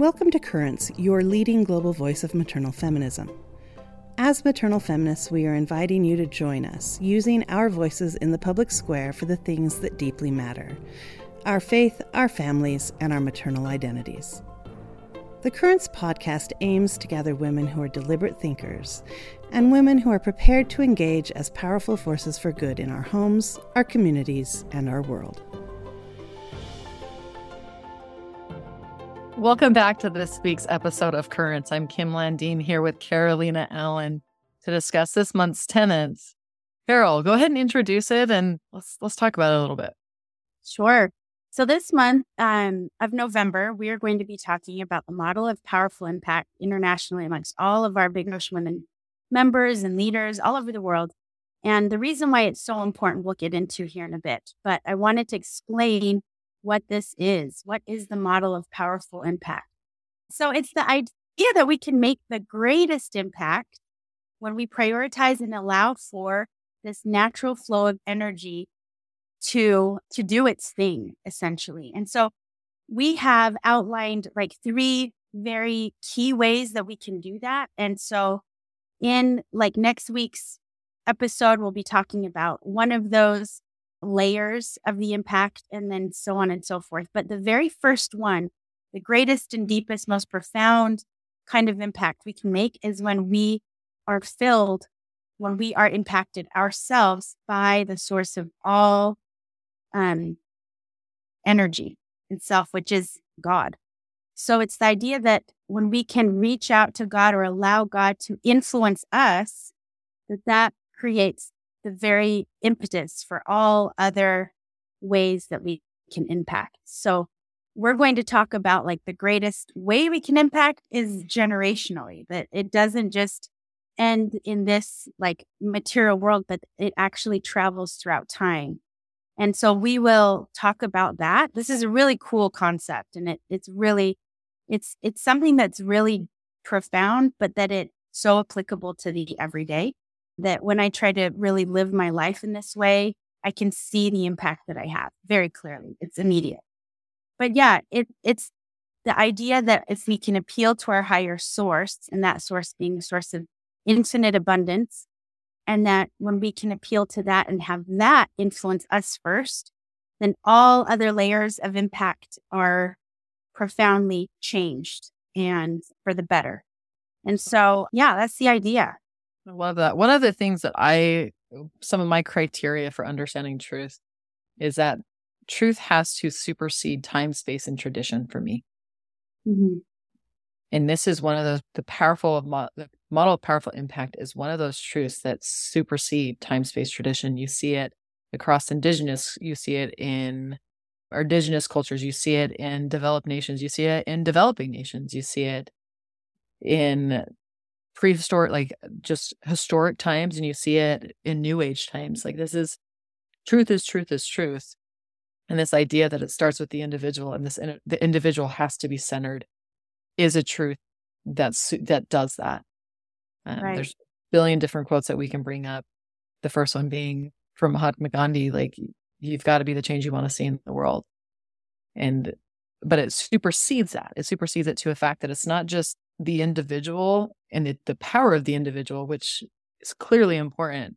Welcome to Currents, your leading global voice of maternal feminism. As maternal feminists, we are inviting you to join us, using our voices in the public square for the things that deeply matter our faith, our families, and our maternal identities. The Currents podcast aims to gather women who are deliberate thinkers and women who are prepared to engage as powerful forces for good in our homes, our communities, and our world. Welcome back to this week's episode of Currents. I'm Kim Landeen here with Carolina Allen to discuss this month's tenants. Carol, go ahead and introduce it and let's let's talk about it a little bit. Sure. So this month um, of November, we are going to be talking about the model of powerful impact internationally amongst all of our Big Ocean Women members and leaders all over the world. And the reason why it's so important, we'll get into here in a bit. But I wanted to explain what this is. What is the model of powerful impact? So it's the idea that we can make the greatest impact when we prioritize and allow for this natural flow of energy to to do its thing essentially. And so we have outlined like three very key ways that we can do that. And so in like next week's episode we'll be talking about one of those layers of the impact and then so on and so forth. But the very first one, the greatest and deepest, most profound kind of impact we can make is when we are filled, when we are impacted ourselves by the source of all um, energy itself, which is God. So it's the idea that when we can reach out to God or allow God to influence us, that that creates the very impetus for all other ways that we can impact. So we're going to talk about like the greatest way we can impact is generationally, that it doesn't just end in this like material world, but it actually travels throughout time. And so we will talk about that. This is a really cool concept and it, it's really, it's, it's something that's really profound, but that it's so applicable to the everyday that when I try to really live my life in this way, I can see the impact that I have very clearly. It's immediate. But yeah, it, it's the idea that if we can appeal to our higher source, and that source being a source of infinite abundance, and that when we can appeal to that and have that influence us first, then all other layers of impact are profoundly changed and for the better. And so, yeah, that's the idea. I love that. One of the things that I, some of my criteria for understanding truth is that truth has to supersede time, space, and tradition for me. Mm-hmm. And this is one of the, the powerful, the model of powerful impact is one of those truths that supersede time, space, tradition. You see it across indigenous, you see it in indigenous cultures, you see it in developed nations, you see it in developing nations, you see it in prehistoric, like just historic times, and you see it in new age times. Like this is truth is truth is truth. And this idea that it starts with the individual and this the individual has to be centered is a truth that's that does that. Um, right. There's a billion different quotes that we can bring up. The first one being from Mahatma Gandhi, like you've got to be the change you want to see in the world. And but it supersedes that. It supersedes it to a fact that it's not just the individual and it, the power of the individual, which is clearly important,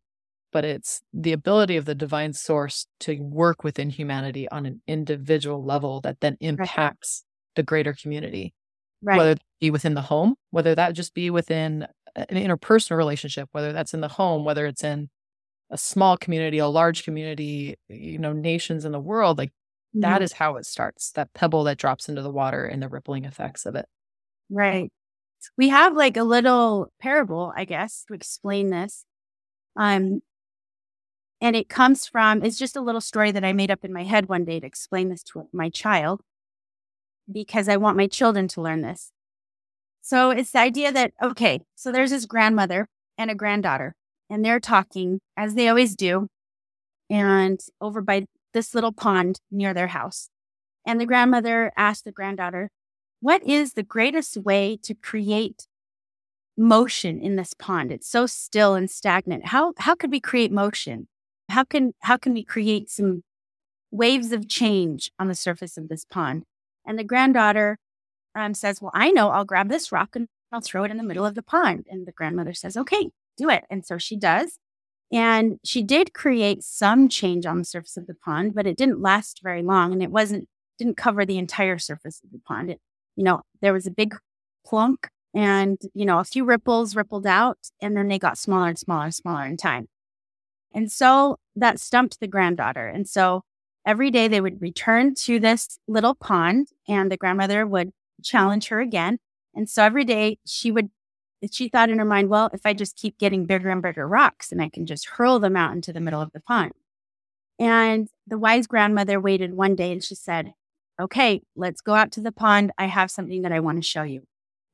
but it's the ability of the divine source to work within humanity on an individual level that then impacts right. the greater community. Right. Whether it be within the home, whether that just be within an interpersonal relationship, whether that's in the home, whether it's in a small community, a large community, you know, nations in the world, like mm-hmm. that is how it starts. That pebble that drops into the water and the rippling effects of it. Right we have like a little parable, I guess, to explain this. Um, and it comes from, it's just a little story that I made up in my head one day to explain this to my child because I want my children to learn this. So it's the idea that, okay, so there's this grandmother and a granddaughter, and they're talking as they always do, and over by this little pond near their house. And the grandmother asked the granddaughter, what is the greatest way to create motion in this pond? It's so still and stagnant. How how could we create motion? How can how can we create some waves of change on the surface of this pond? And the granddaughter um, says, Well, I know I'll grab this rock and I'll throw it in the middle of the pond. And the grandmother says, Okay, do it. And so she does. And she did create some change on the surface of the pond, but it didn't last very long. And it wasn't, didn't cover the entire surface of the pond. It, you know, there was a big plunk and, you know, a few ripples rippled out and then they got smaller and smaller and smaller in time. And so that stumped the granddaughter. And so every day they would return to this little pond and the grandmother would challenge her again. And so every day she would, she thought in her mind, well, if I just keep getting bigger and bigger rocks and I can just hurl them out into the middle of the pond. And the wise grandmother waited one day and she said, okay, let's go out to the pond. I have something that I want to show you.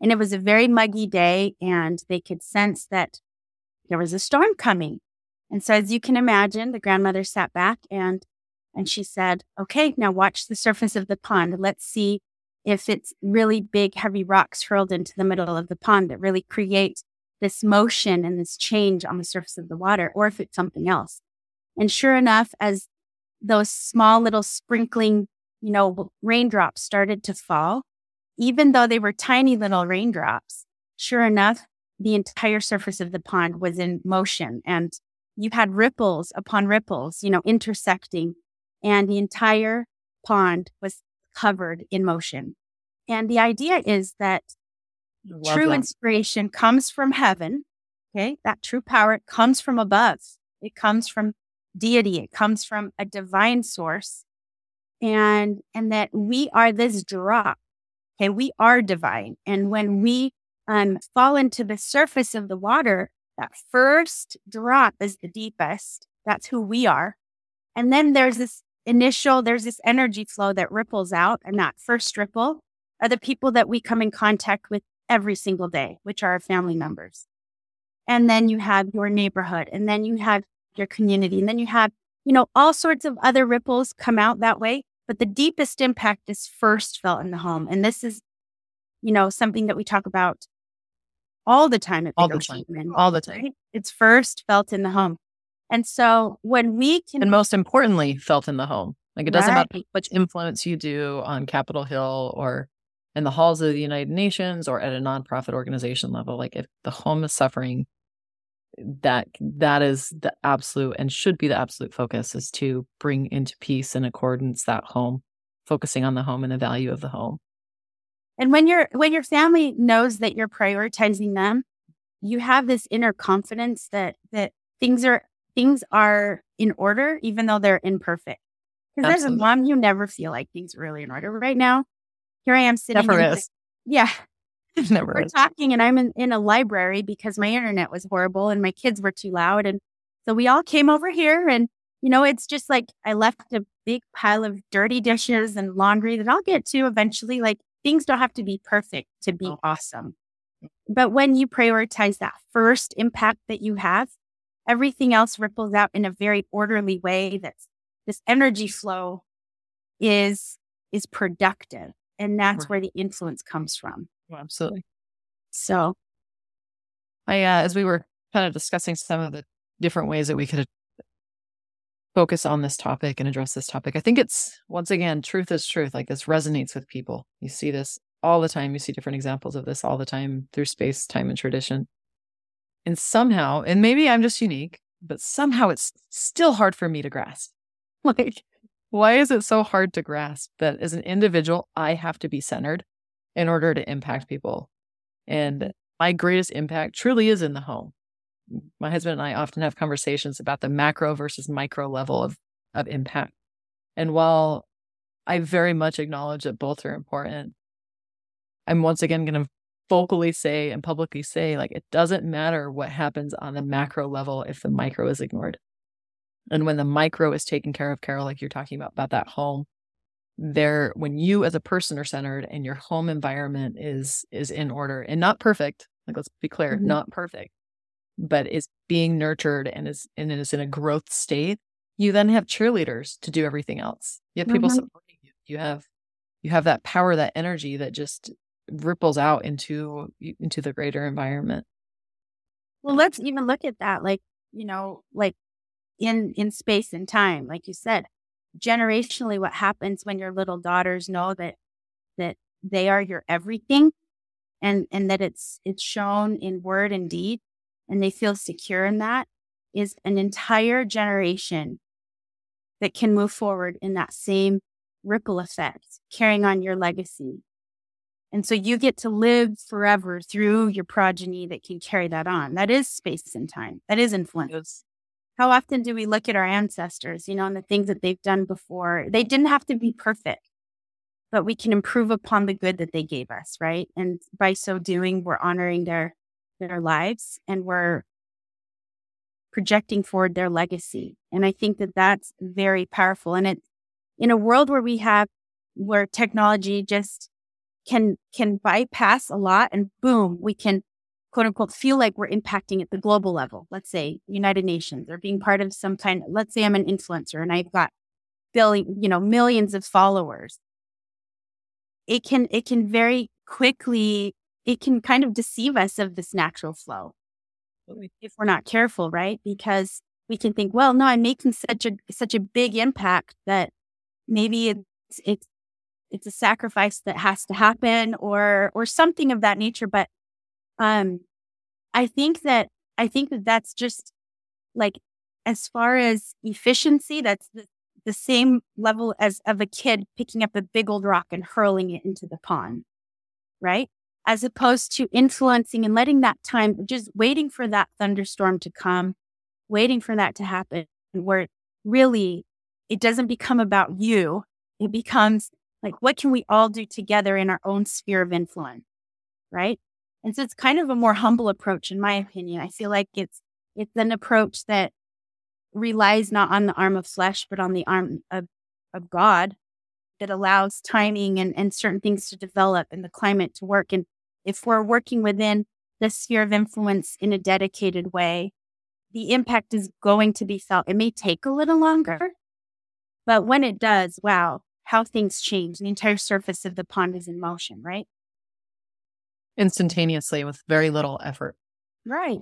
And it was a very muggy day and they could sense that there was a storm coming. And so as you can imagine, the grandmother sat back and and she said, Okay, now watch the surface of the pond. Let's see if it's really big, heavy rocks hurled into the middle of the pond that really create this motion and this change on the surface of the water, or if it's something else. And sure enough, as those small little sprinkling, you know, raindrops started to fall, even though they were tiny little raindrops, sure enough, the entire surface of the pond was in motion and you had ripples upon ripples, you know, intersecting and the entire pond was covered in motion. And the idea is that true that. inspiration comes from heaven. Okay. That true power comes from above. It comes from deity. It comes from a divine source. And, and that we are this drop. Okay. We are divine. And when we um, fall into the surface of the water, that first drop is the deepest. That's who we are. And then there's this initial, there's this energy flow that ripples out. And that first ripple are the people that we come in contact with every single day, which are our family members. And then you have your neighborhood, and then you have your community, and then you have, you know, all sorts of other ripples come out that way. But the deepest impact is first felt in the home. And this is, you know, something that we talk about all the time at all the time. all the time. It's first felt in the home. And so when we can. And most importantly, felt in the home. Like it doesn't right. matter how much influence you do on Capitol Hill or in the halls of the United Nations or at a nonprofit organization level. Like if the home is suffering, that that is the absolute and should be the absolute focus is to bring into peace and accordance that home, focusing on the home and the value of the home. And when your when your family knows that you're prioritizing them, you have this inner confidence that that things are things are in order, even though they're imperfect. Because as a mom, you never feel like things are really in order. Right now, here I am sitting. Never is. The, yeah. never We're is. talking, and I'm in, in a library because my internet was horrible and my kids were too loud. And so we all came over here, and, you know, it's just like I left a big pile of dirty dishes and laundry that I'll get to eventually. Like things don't have to be perfect to be oh. awesome. But when you prioritize that first impact that you have, everything else ripples out in a very orderly way that's this energy flow is is productive and that's right. where the influence comes from absolutely. So. I uh, as we were kind of discussing some of the different ways that we could focus on this topic and address this topic i think it's once again truth is truth like this resonates with people. You see this all the time you see different examples of this all the time through space time and tradition. And somehow, and maybe I'm just unique, but somehow it's still hard for me to grasp. Like, why is it so hard to grasp that as an individual, I have to be centered in order to impact people? And my greatest impact truly is in the home. My husband and I often have conversations about the macro versus micro level of, of impact. And while I very much acknowledge that both are important, I'm once again going to vocally say and publicly say like it doesn't matter what happens on the macro level if the micro is ignored and when the micro is taken care of carol like you're talking about about that home there when you as a person are centered and your home environment is is in order and not perfect like let's be clear mm-hmm. not perfect but is being nurtured and is and is in a growth state you then have cheerleaders to do everything else you have people mm-hmm. supporting you you have you have that power that energy that just ripples out into into the greater environment well let's even look at that like you know like in in space and time like you said generationally what happens when your little daughters know that that they are your everything and, and that it's, it's shown in word and deed and they feel secure in that is an entire generation that can move forward in that same ripple effect, carrying on your legacy. And so you get to live forever through your progeny that can carry that on. That is space and time. That is influence. How often do we look at our ancestors, you know, and the things that they've done before? They didn't have to be perfect, but we can improve upon the good that they gave us, right? And by so doing, we're honoring their their lives and we're projecting forward their legacy. And I think that that's very powerful. And it, in a world where we have, where technology just can, can bypass a lot and boom, we can quote unquote feel like we're impacting at the global level. Let's say United Nations or being part of some kind, let's say I'm an influencer and I've got billion, you know, millions of followers. It can, it can very quickly, it can kind of deceive us of this natural flow if we're not careful, right? Because we can think, well, no, I'm making such a such a big impact that maybe it's it's it's a sacrifice that has to happen or or something of that nature. But um, I think that I think that that's just like as far as efficiency, that's the, the same level as of a kid picking up a big old rock and hurling it into the pond, right? as opposed to influencing and letting that time, just waiting for that thunderstorm to come, waiting for that to happen, where really it doesn't become about you. It becomes like, what can we all do together in our own sphere of influence? Right. And so it's kind of a more humble approach, in my opinion. I feel like it's, it's an approach that relies not on the arm of flesh, but on the arm of, of God that allows timing and, and certain things to develop and the climate to work. And if we're working within the sphere of influence in a dedicated way, the impact is going to be felt. It may take a little longer, but when it does, wow, how things change. The entire surface of the pond is in motion, right? Instantaneously with very little effort. Right.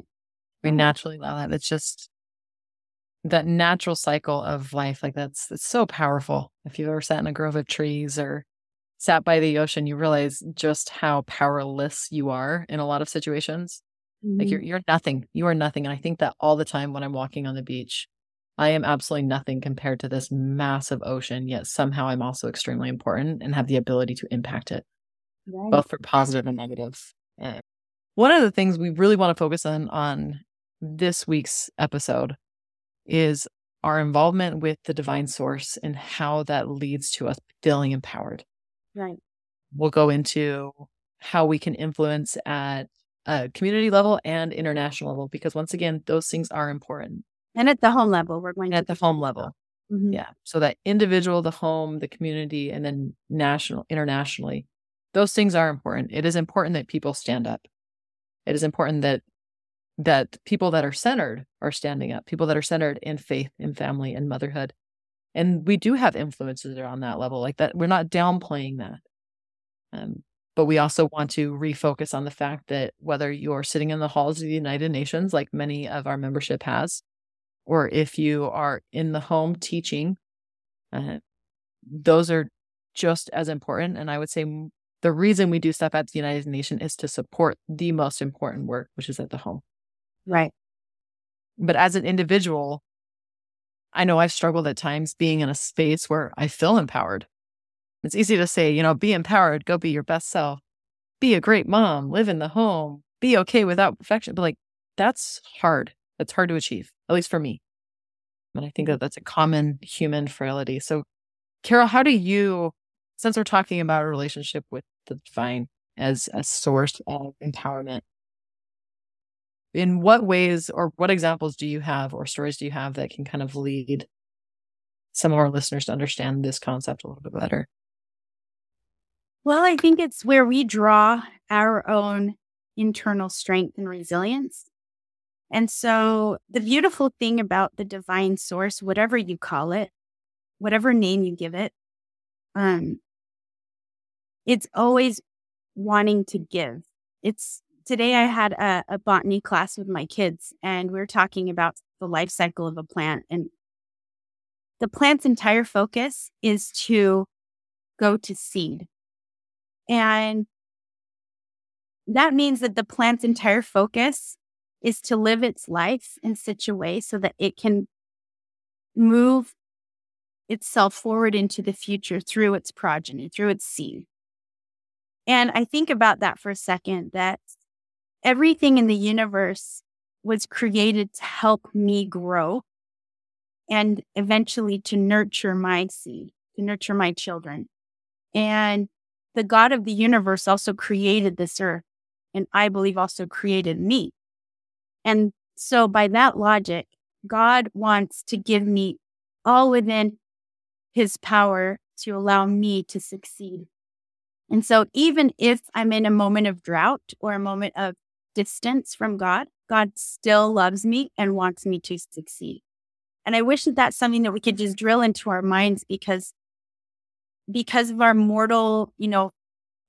We naturally allow that. It's just that natural cycle of life. Like that's, it's so powerful. If you've ever sat in a grove of trees or sat by the ocean, you realize just how powerless you are in a lot of situations. Mm-hmm. Like you're you're nothing. You are nothing. And I think that all the time when I'm walking on the beach, I am absolutely nothing compared to this massive ocean. Yet somehow I'm also extremely important and have the ability to impact it, right. both for positive and negative. And one of the things we really want to focus on on this week's episode is our involvement with the divine source and how that leads to us feeling empowered. Right. We'll go into how we can influence at a community level and international level because once again, those things are important. And at the home level, we're going to at the home level. Mm-hmm. Yeah. So that individual, the home, the community, and then national, internationally, those things are important. It is important that people stand up. It is important that that people that are centered are standing up, people that are centered in faith, in family, and motherhood, and we do have influences on that level like that we're not downplaying that um, but we also want to refocus on the fact that whether you're sitting in the halls of the united nations like many of our membership has or if you are in the home teaching uh, those are just as important and i would say the reason we do stuff at the united nations is to support the most important work which is at the home right but as an individual I know I've struggled at times being in a space where I feel empowered. It's easy to say, you know, be empowered, go be your best self, be a great mom, live in the home, be okay without perfection. But like, that's hard. That's hard to achieve, at least for me. And I think that that's a common human frailty. So, Carol, how do you, since we're talking about a relationship with the divine as a source of empowerment, in what ways or what examples do you have or stories do you have that can kind of lead some of our listeners to understand this concept a little bit better? Well, I think it's where we draw our own internal strength and resilience. And so, the beautiful thing about the divine source, whatever you call it, whatever name you give it, um, it's always wanting to give. It's today I had a, a botany class with my kids, and we are talking about the life cycle of a plant. And the plant's entire focus is to go to seed. And that means that the plant's entire focus is to live its life in such a way so that it can move itself forward into the future through its progeny, through its seed. And I think about that for a second that everything in the universe was created to help me grow and eventually to nurture my seed, to nurture my children. And the God of the universe also created this earth, and I believe also created me. And so, by that logic, God wants to give me all within his power to allow me to succeed. And so, even if I'm in a moment of drought or a moment of distance from God, God still loves me and wants me to succeed. And I wish that that's something that we could just drill into our minds because because of our mortal, you know,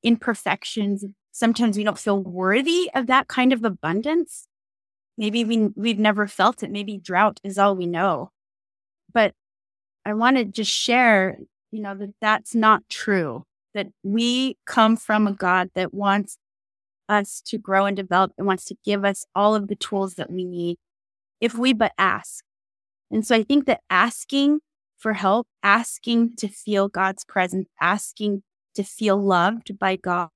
imperfections, sometimes we don't feel worthy of that kind of abundance. Maybe we we've never felt it. Maybe drought is all we know. But I want to just share, you know, that that's not true. That we come from a God that wants us to grow and develop and wants to give us all of the tools that we need if we but ask. And so I think that asking for help, asking to feel God's presence, asking to feel loved by God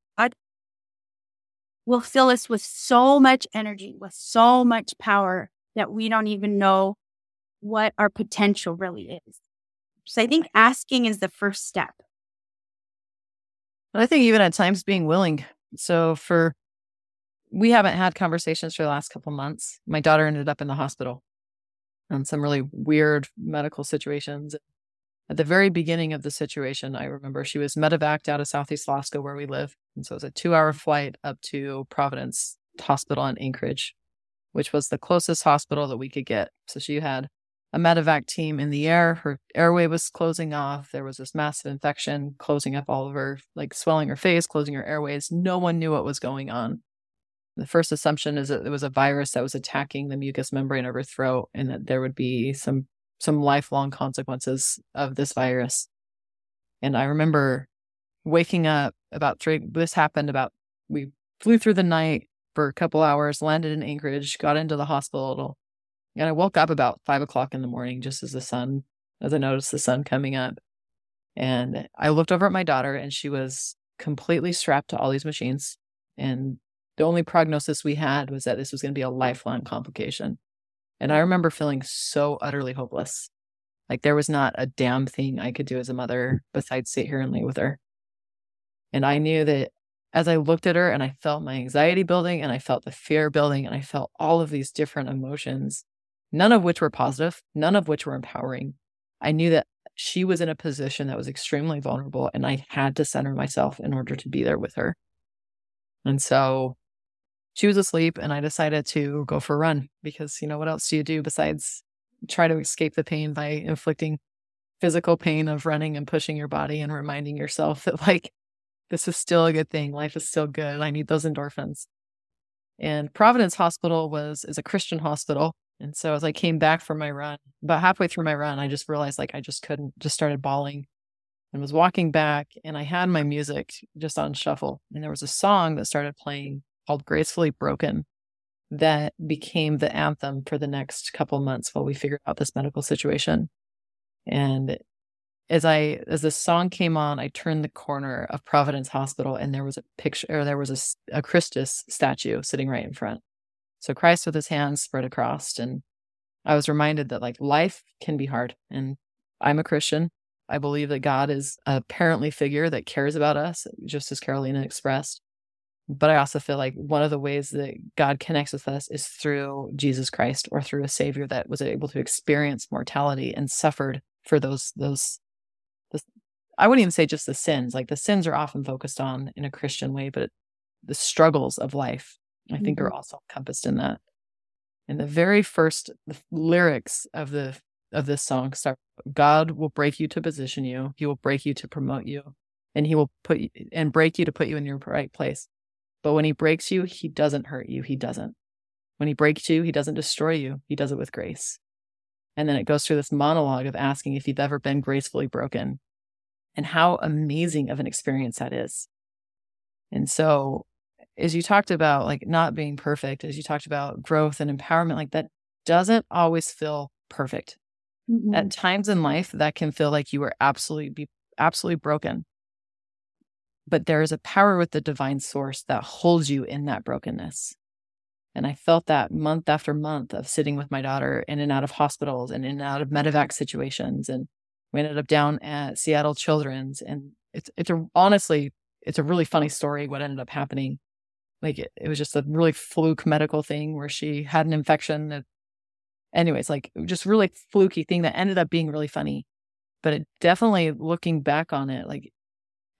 will fill us with so much energy, with so much power that we don't even know what our potential really is. So I think asking is the first step. I think even at times being willing. So for we haven't had conversations for the last couple months. My daughter ended up in the hospital on some really weird medical situations. At the very beginning of the situation, I remember she was medevaced out of Southeast Alaska, where we live. And so it was a two hour flight up to Providence Hospital in Anchorage, which was the closest hospital that we could get. So she had a medevac team in the air. Her airway was closing off. There was this massive infection closing up all of her, like swelling her face, closing her airways. No one knew what was going on. The first assumption is that it was a virus that was attacking the mucous membrane of her throat and that there would be some some lifelong consequences of this virus. And I remember waking up about three this happened about we flew through the night for a couple hours, landed in Anchorage, got into the hospital, and I woke up about five o'clock in the morning just as the sun as I noticed the sun coming up. And I looked over at my daughter and she was completely strapped to all these machines. And the only prognosis we had was that this was going to be a lifelong complication. And I remember feeling so utterly hopeless. Like there was not a damn thing I could do as a mother besides sit here and lay with her. And I knew that as I looked at her and I felt my anxiety building and I felt the fear building and I felt all of these different emotions, none of which were positive, none of which were empowering. I knew that she was in a position that was extremely vulnerable and I had to center myself in order to be there with her. And so she was asleep and I decided to go for a run because, you know, what else do you do besides try to escape the pain by inflicting physical pain of running and pushing your body and reminding yourself that, like, this is still a good thing. Life is still good. I need those endorphins. And Providence Hospital was is a Christian hospital. And so as I came back from my run, about halfway through my run, I just realized like I just couldn't just started bawling and was walking back and I had my music just on shuffle. And there was a song that started playing called Gracefully Broken that became the anthem for the next couple months while we figured out this medical situation. And as I as the song came on, I turned the corner of Providence Hospital and there was a picture or there was a, a Christus statue sitting right in front. So Christ with his hands spread across and I was reminded that like life can be hard and I'm a Christian. I believe that God is a parently figure that cares about us, just as Carolina expressed. But I also feel like one of the ways that God connects with us is through Jesus Christ or through a savior that was able to experience mortality and suffered for those those I wouldn't even say just the sins. Like the sins are often focused on in a Christian way, but the struggles of life, I think, mm-hmm. are also encompassed in that. And the very first the lyrics of the of this song start God will break you to position you, he will break you to promote you, and he will put you and break you to put you in your right place. But when he breaks you, he doesn't hurt you. He doesn't. When he breaks you, he doesn't destroy you. He does it with grace. And then it goes through this monologue of asking if you've ever been gracefully broken and how amazing of an experience that is. And so, as you talked about, like not being perfect, as you talked about growth and empowerment, like that doesn't always feel perfect. Mm-hmm. At times in life, that can feel like you are absolutely be absolutely broken. But there is a power with the divine source that holds you in that brokenness. And I felt that month after month of sitting with my daughter in and out of hospitals and in and out of medevac situations. And we ended up down at Seattle Children's. And it's it's a, honestly, it's a really funny story what ended up happening. Like it, it was just a really fluke medical thing where she had an infection. That, anyways, like just really fluky thing that ended up being really funny. But it definitely looking back on it, like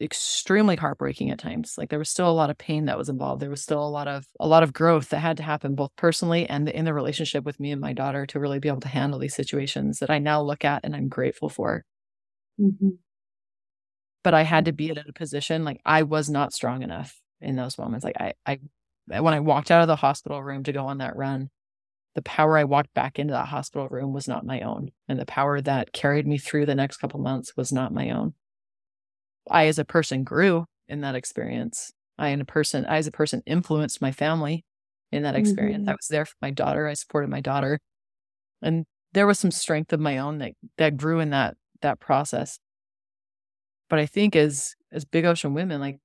extremely heartbreaking at times. Like there was still a lot of pain that was involved. There was still a lot of a lot of growth that had to happen both personally and in the relationship with me and my daughter to really be able to handle these situations that I now look at and I'm grateful for. Mm-hmm. But I had to be in a position like I was not strong enough in those moments. Like I, I, when I walked out of the hospital room to go on that run, the power I walked back into that hospital room was not my own, and the power that carried me through the next couple months was not my own. I as a person grew in that experience. I in a person I as a person influenced my family in that experience. Mm-hmm. I was there for my daughter. I supported my daughter. And there was some strength of my own that that grew in that that process. But I think as as big ocean women, like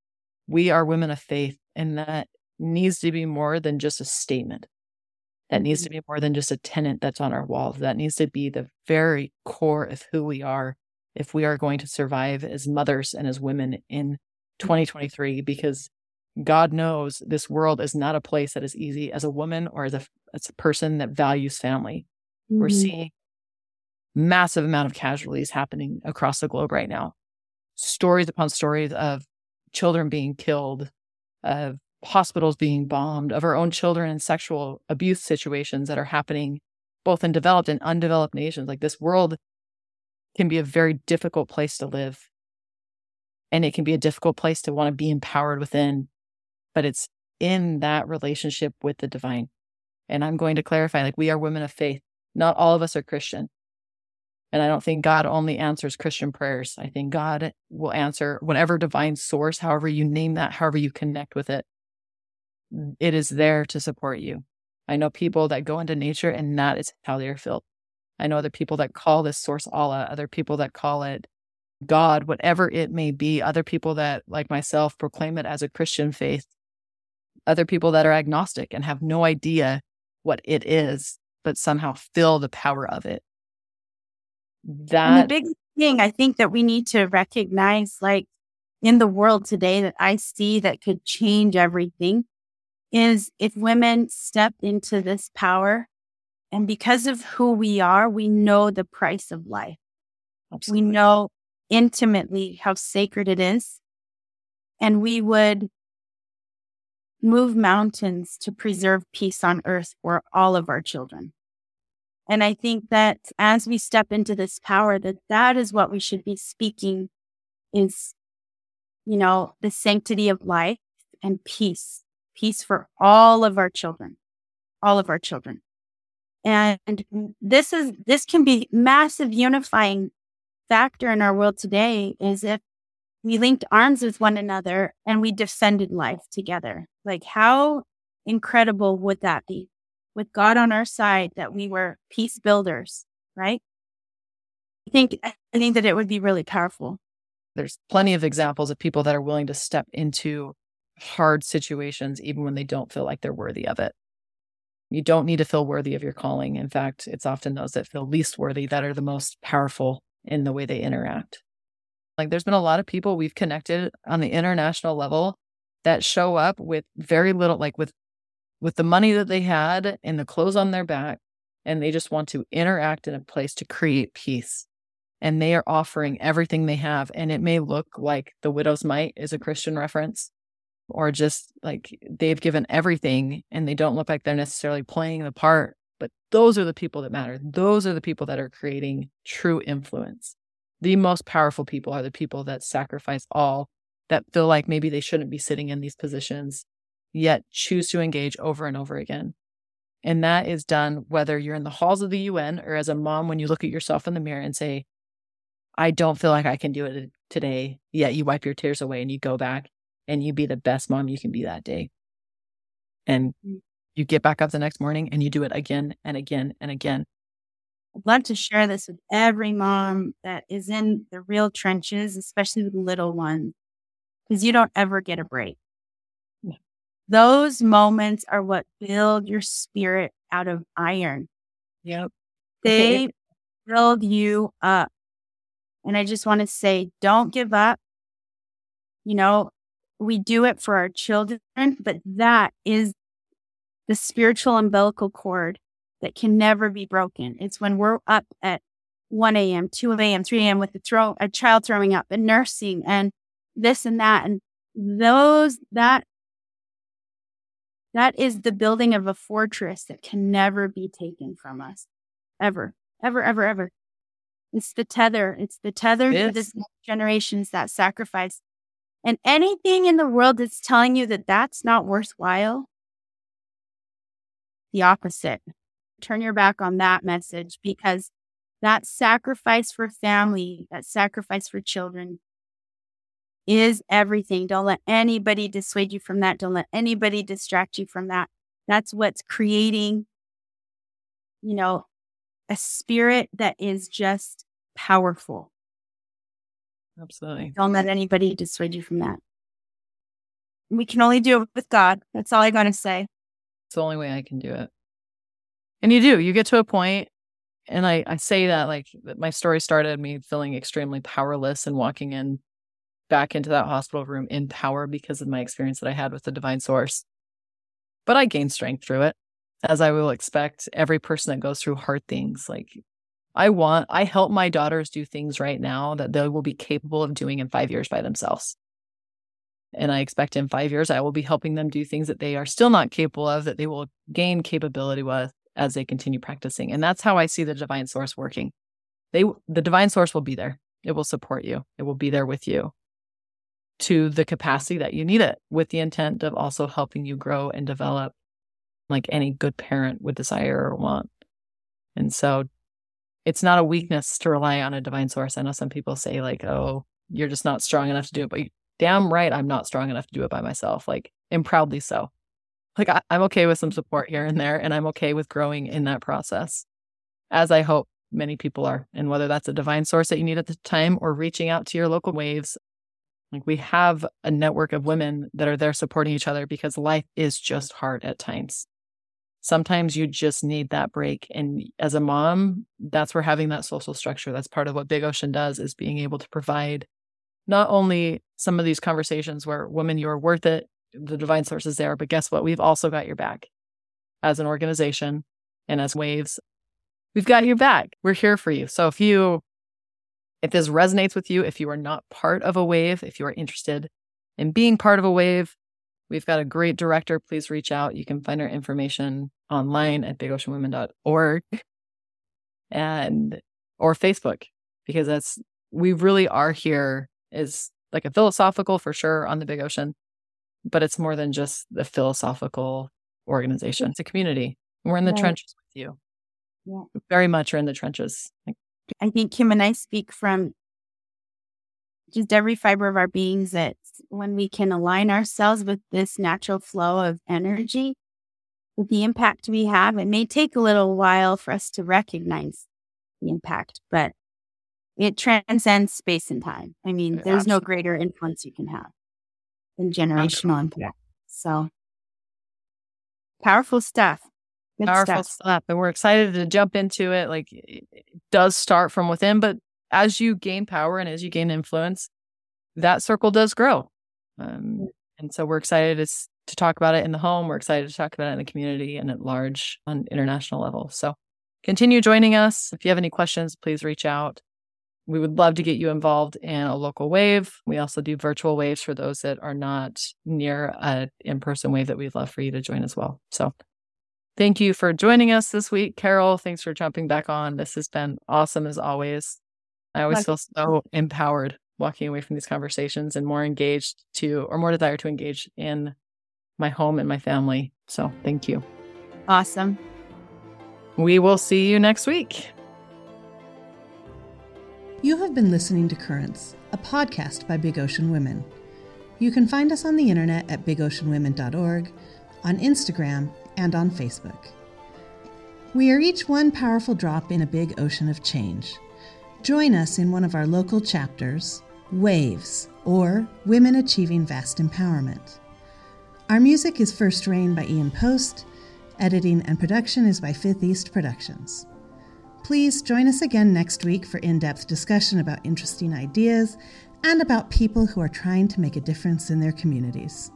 we are women of faith, and that needs to be more than just a statement. That needs to mm-hmm. be more than just a tenant that's on our walls. That needs to be the very core of who we are if we are going to survive as mothers and as women in 2023 because God knows this world is not a place that is easy as a woman or as a, as a person that values family. Mm-hmm. We're seeing massive amount of casualties happening across the globe right now. Stories upon stories of children being killed, of hospitals being bombed, of our own children in sexual abuse situations that are happening both in developed and undeveloped nations. Like this world can be a very difficult place to live. And it can be a difficult place to want to be empowered within, but it's in that relationship with the divine. And I'm going to clarify like, we are women of faith. Not all of us are Christian. And I don't think God only answers Christian prayers. I think God will answer whatever divine source, however you name that, however you connect with it. Mm, it is there to support you. I know people that go into nature and that is how they are filled. I know other people that call this source Allah, other people that call it God, whatever it may be, other people that, like myself, proclaim it as a Christian faith, other people that are agnostic and have no idea what it is, but somehow feel the power of it. That and the big thing I think that we need to recognize, like in the world today, that I see that could change everything is if women step into this power and because of who we are, we know the price of life. Absolutely. We know intimately how sacred it is. And we would move mountains to preserve peace on earth for all of our children. And I think that as we step into this power, that that is what we should be speaking is, you know, the sanctity of life and peace, peace for all of our children, all of our children. And this is this can be massive unifying factor in our world today is if we linked arms with one another and we defended life together. Like how incredible would that be? With God on our side that we were peace builders, right? I think I think that it would be really powerful. There's plenty of examples of people that are willing to step into hard situations even when they don't feel like they're worthy of it. You don't need to feel worthy of your calling. In fact, it's often those that feel least worthy that are the most powerful in the way they interact. Like there's been a lot of people we've connected on the international level that show up with very little like with with the money that they had and the clothes on their back and they just want to interact in a place to create peace. And they are offering everything they have and it may look like the widow's mite is a Christian reference or just like they've given everything and they don't look like they're necessarily playing the part. But those are the people that matter. Those are the people that are creating true influence. The most powerful people are the people that sacrifice all, that feel like maybe they shouldn't be sitting in these positions, yet choose to engage over and over again. And that is done whether you're in the halls of the UN or as a mom when you look at yourself in the mirror and say, I don't feel like I can do it today, yet you wipe your tears away and you go back and you be the best mom you can be that day. And mm. you get back up the next morning and you do it again and again and again. I'd love to share this with every mom that is in the real trenches, especially with little ones, because you don't ever get a break. Those moments are what build your spirit out of iron. Yep. They build you up. And I just want to say, don't give up. You know, we do it for our children, but that is the spiritual umbilical cord that can never be broken. It's when we're up at 1 a.m., 2 a.m., 3 a.m. with the throw, a child throwing up and nursing and this and that. And those, that, that is the building of a fortress that can never be taken from us ever, ever, ever, ever. It's the tether. It's the tether to this generation. Is that sacrifice. And anything in the world that's telling you that that's not worthwhile, the opposite. Turn your back on that message because that sacrifice for family, that sacrifice for children is everything. Don't let anybody dissuade you from that. Don't let anybody distract you from that. That's what's creating, you know, a spirit that is just powerful. Absolutely. Don't let anybody dissuade you from that. We can only do it with God. That's all I got to say. It's the only way I can do it. And you do. You get to a point, and I, I say that like my story started me feeling extremely powerless and walking in back into that hospital room in power because of my experience that I had with the divine source. But I gained strength through it as I will expect every person that goes through hard things. Like I want, I help my daughters do things right now that they will be capable of doing in five years by themselves. And I expect in five years, I will be helping them do things that they are still not capable of, that they will gain capability with as they continue practicing. And that's how I see the divine source working. They, the divine source will be there. It will support you. It will be there with you to the capacity that you need it with the intent of also helping you grow and develop like any good parent would desire or want. And so it's not a weakness to rely on a divine source. I know some people say, like, oh, you're just not strong enough to do it, but damn right, I'm not strong enough to do it by myself. Like, and proudly so. Like, I, I'm okay with some support here and there, and I'm okay with growing in that process, as I hope many people are. And whether that's a divine source that you need at the time or reaching out to your local waves, like we have a network of women that are there supporting each other because life is just hard at times. Sometimes you just need that break and as a mom that's where having that social structure that's part of what big ocean does is being able to provide not only some of these conversations where women you're worth it the divine source is there but guess what? We've also got your back as an organization and as waves. We've got your back. We're here for you. So if you if this resonates with you if you are not part of a wave if you are interested in being part of a wave We've got a great director. Please reach out. You can find our information online at bigoceanwomen.org and or Facebook because that's we really are here is like a philosophical for sure on the big ocean, but it's more than just the philosophical organization. It's a community. We're in the right. trenches with you. Yeah. Very much are in the trenches. I think Kim and I speak from just every fiber of our beings that when we can align ourselves with this natural flow of energy, with the impact we have, it may take a little while for us to recognize the impact, but it transcends space and time. I mean, there's Absolutely. no greater influence you can have than generational impact. So powerful stuff. Good powerful stuff. stuff. And we're excited to jump into it. Like it does start from within, but as you gain power and as you gain influence, that circle does grow. Um, and so we're excited to, to talk about it in the home. We're excited to talk about it in the community and at large on international level. So continue joining us. If you have any questions, please reach out. We would love to get you involved in a local wave. We also do virtual waves for those that are not near an in person wave that we'd love for you to join as well. So thank you for joining us this week. Carol, thanks for jumping back on. This has been awesome as always. I always feel so empowered walking away from these conversations and more engaged to, or more desire to engage in my home and my family. So thank you. Awesome. We will see you next week. You have been listening to Currents, a podcast by Big Ocean Women. You can find us on the internet at bigoceanwomen.org, on Instagram, and on Facebook. We are each one powerful drop in a big ocean of change. Join us in one of our local chapters, Waves, or Women Achieving Vast Empowerment. Our music is First Rain by Ian Post. Editing and production is by Fifth East Productions. Please join us again next week for in depth discussion about interesting ideas and about people who are trying to make a difference in their communities.